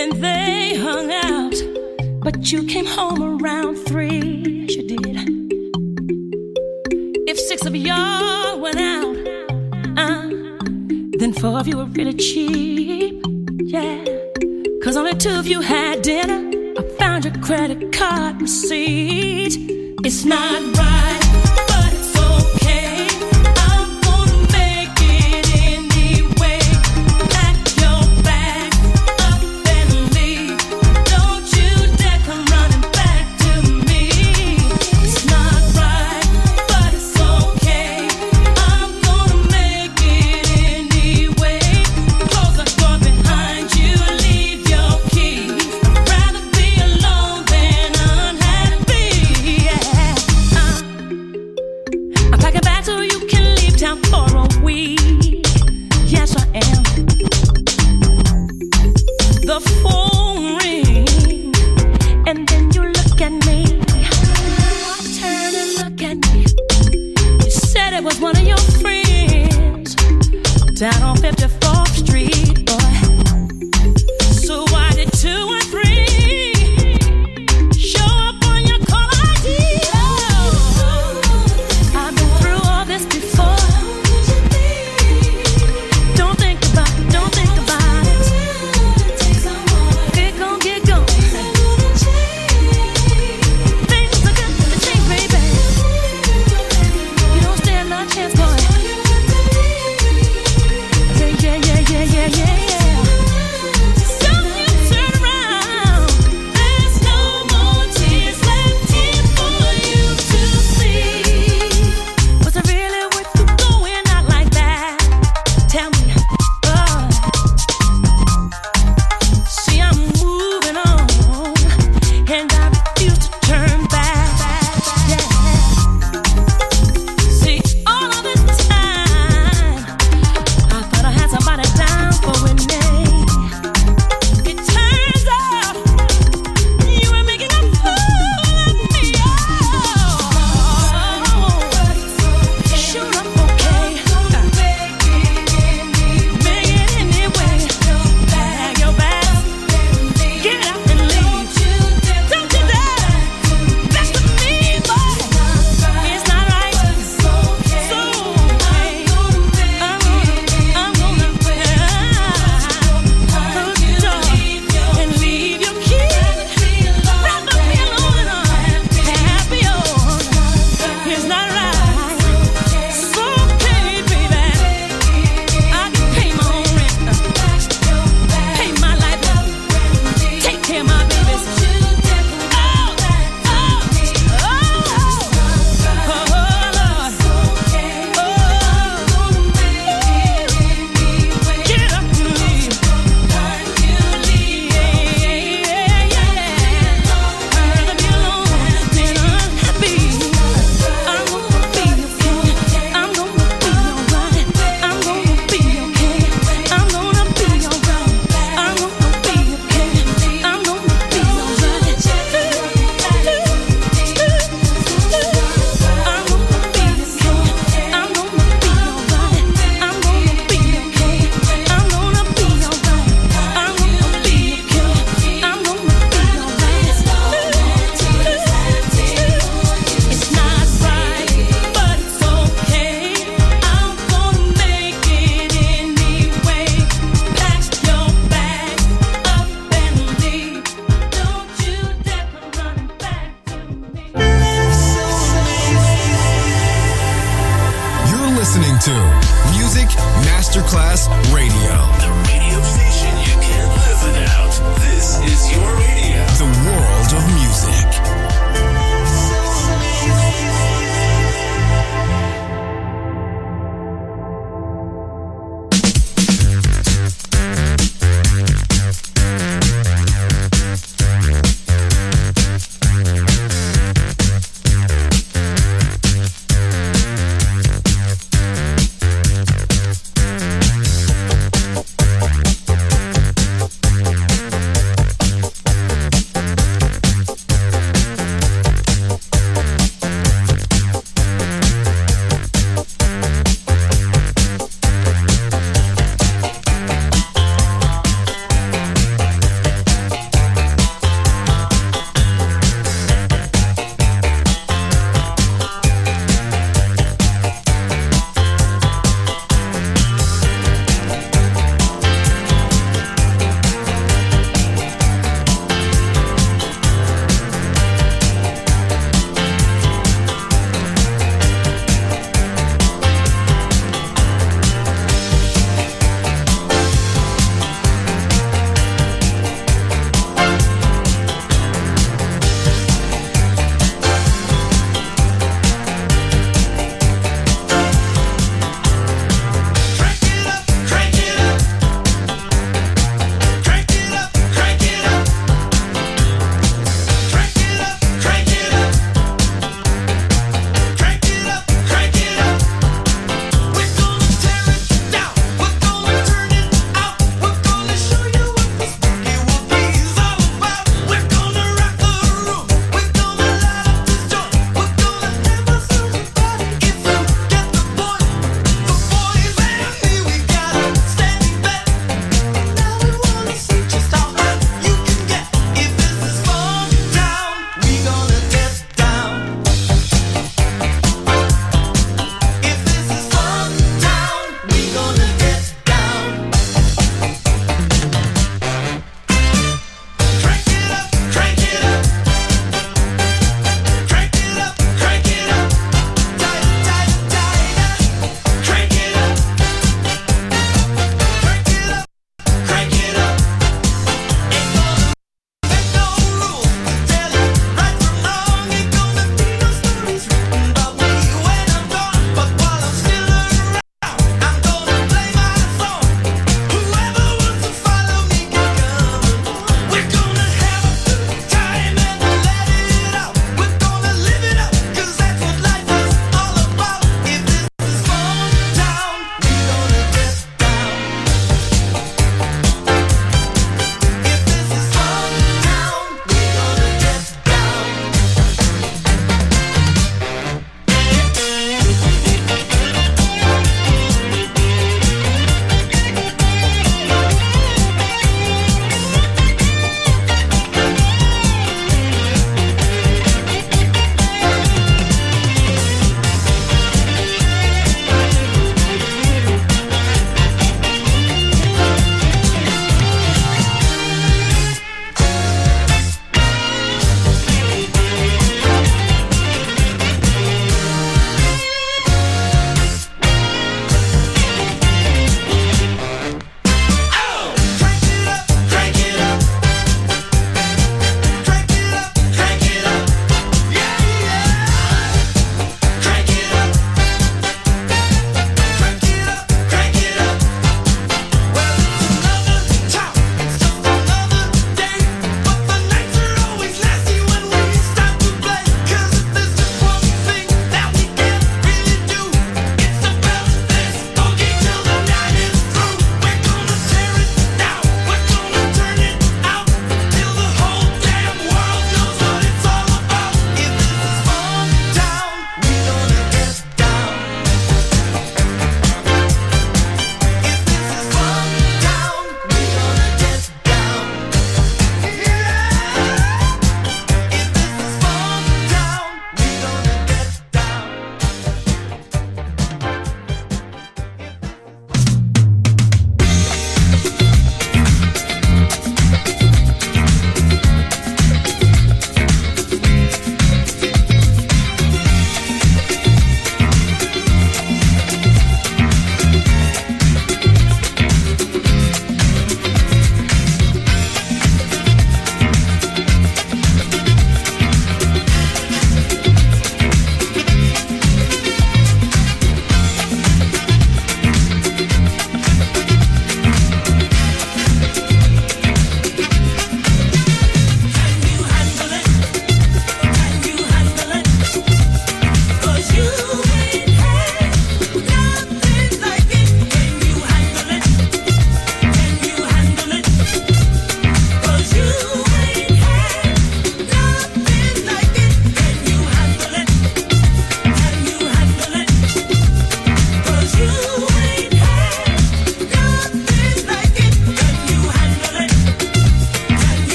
It's hung out, but you came home around three, yes, you did. If six of y'all went out, uh, then four of you were really cheap, yeah. Cause only two of you had dinner. I'm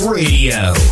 Radio.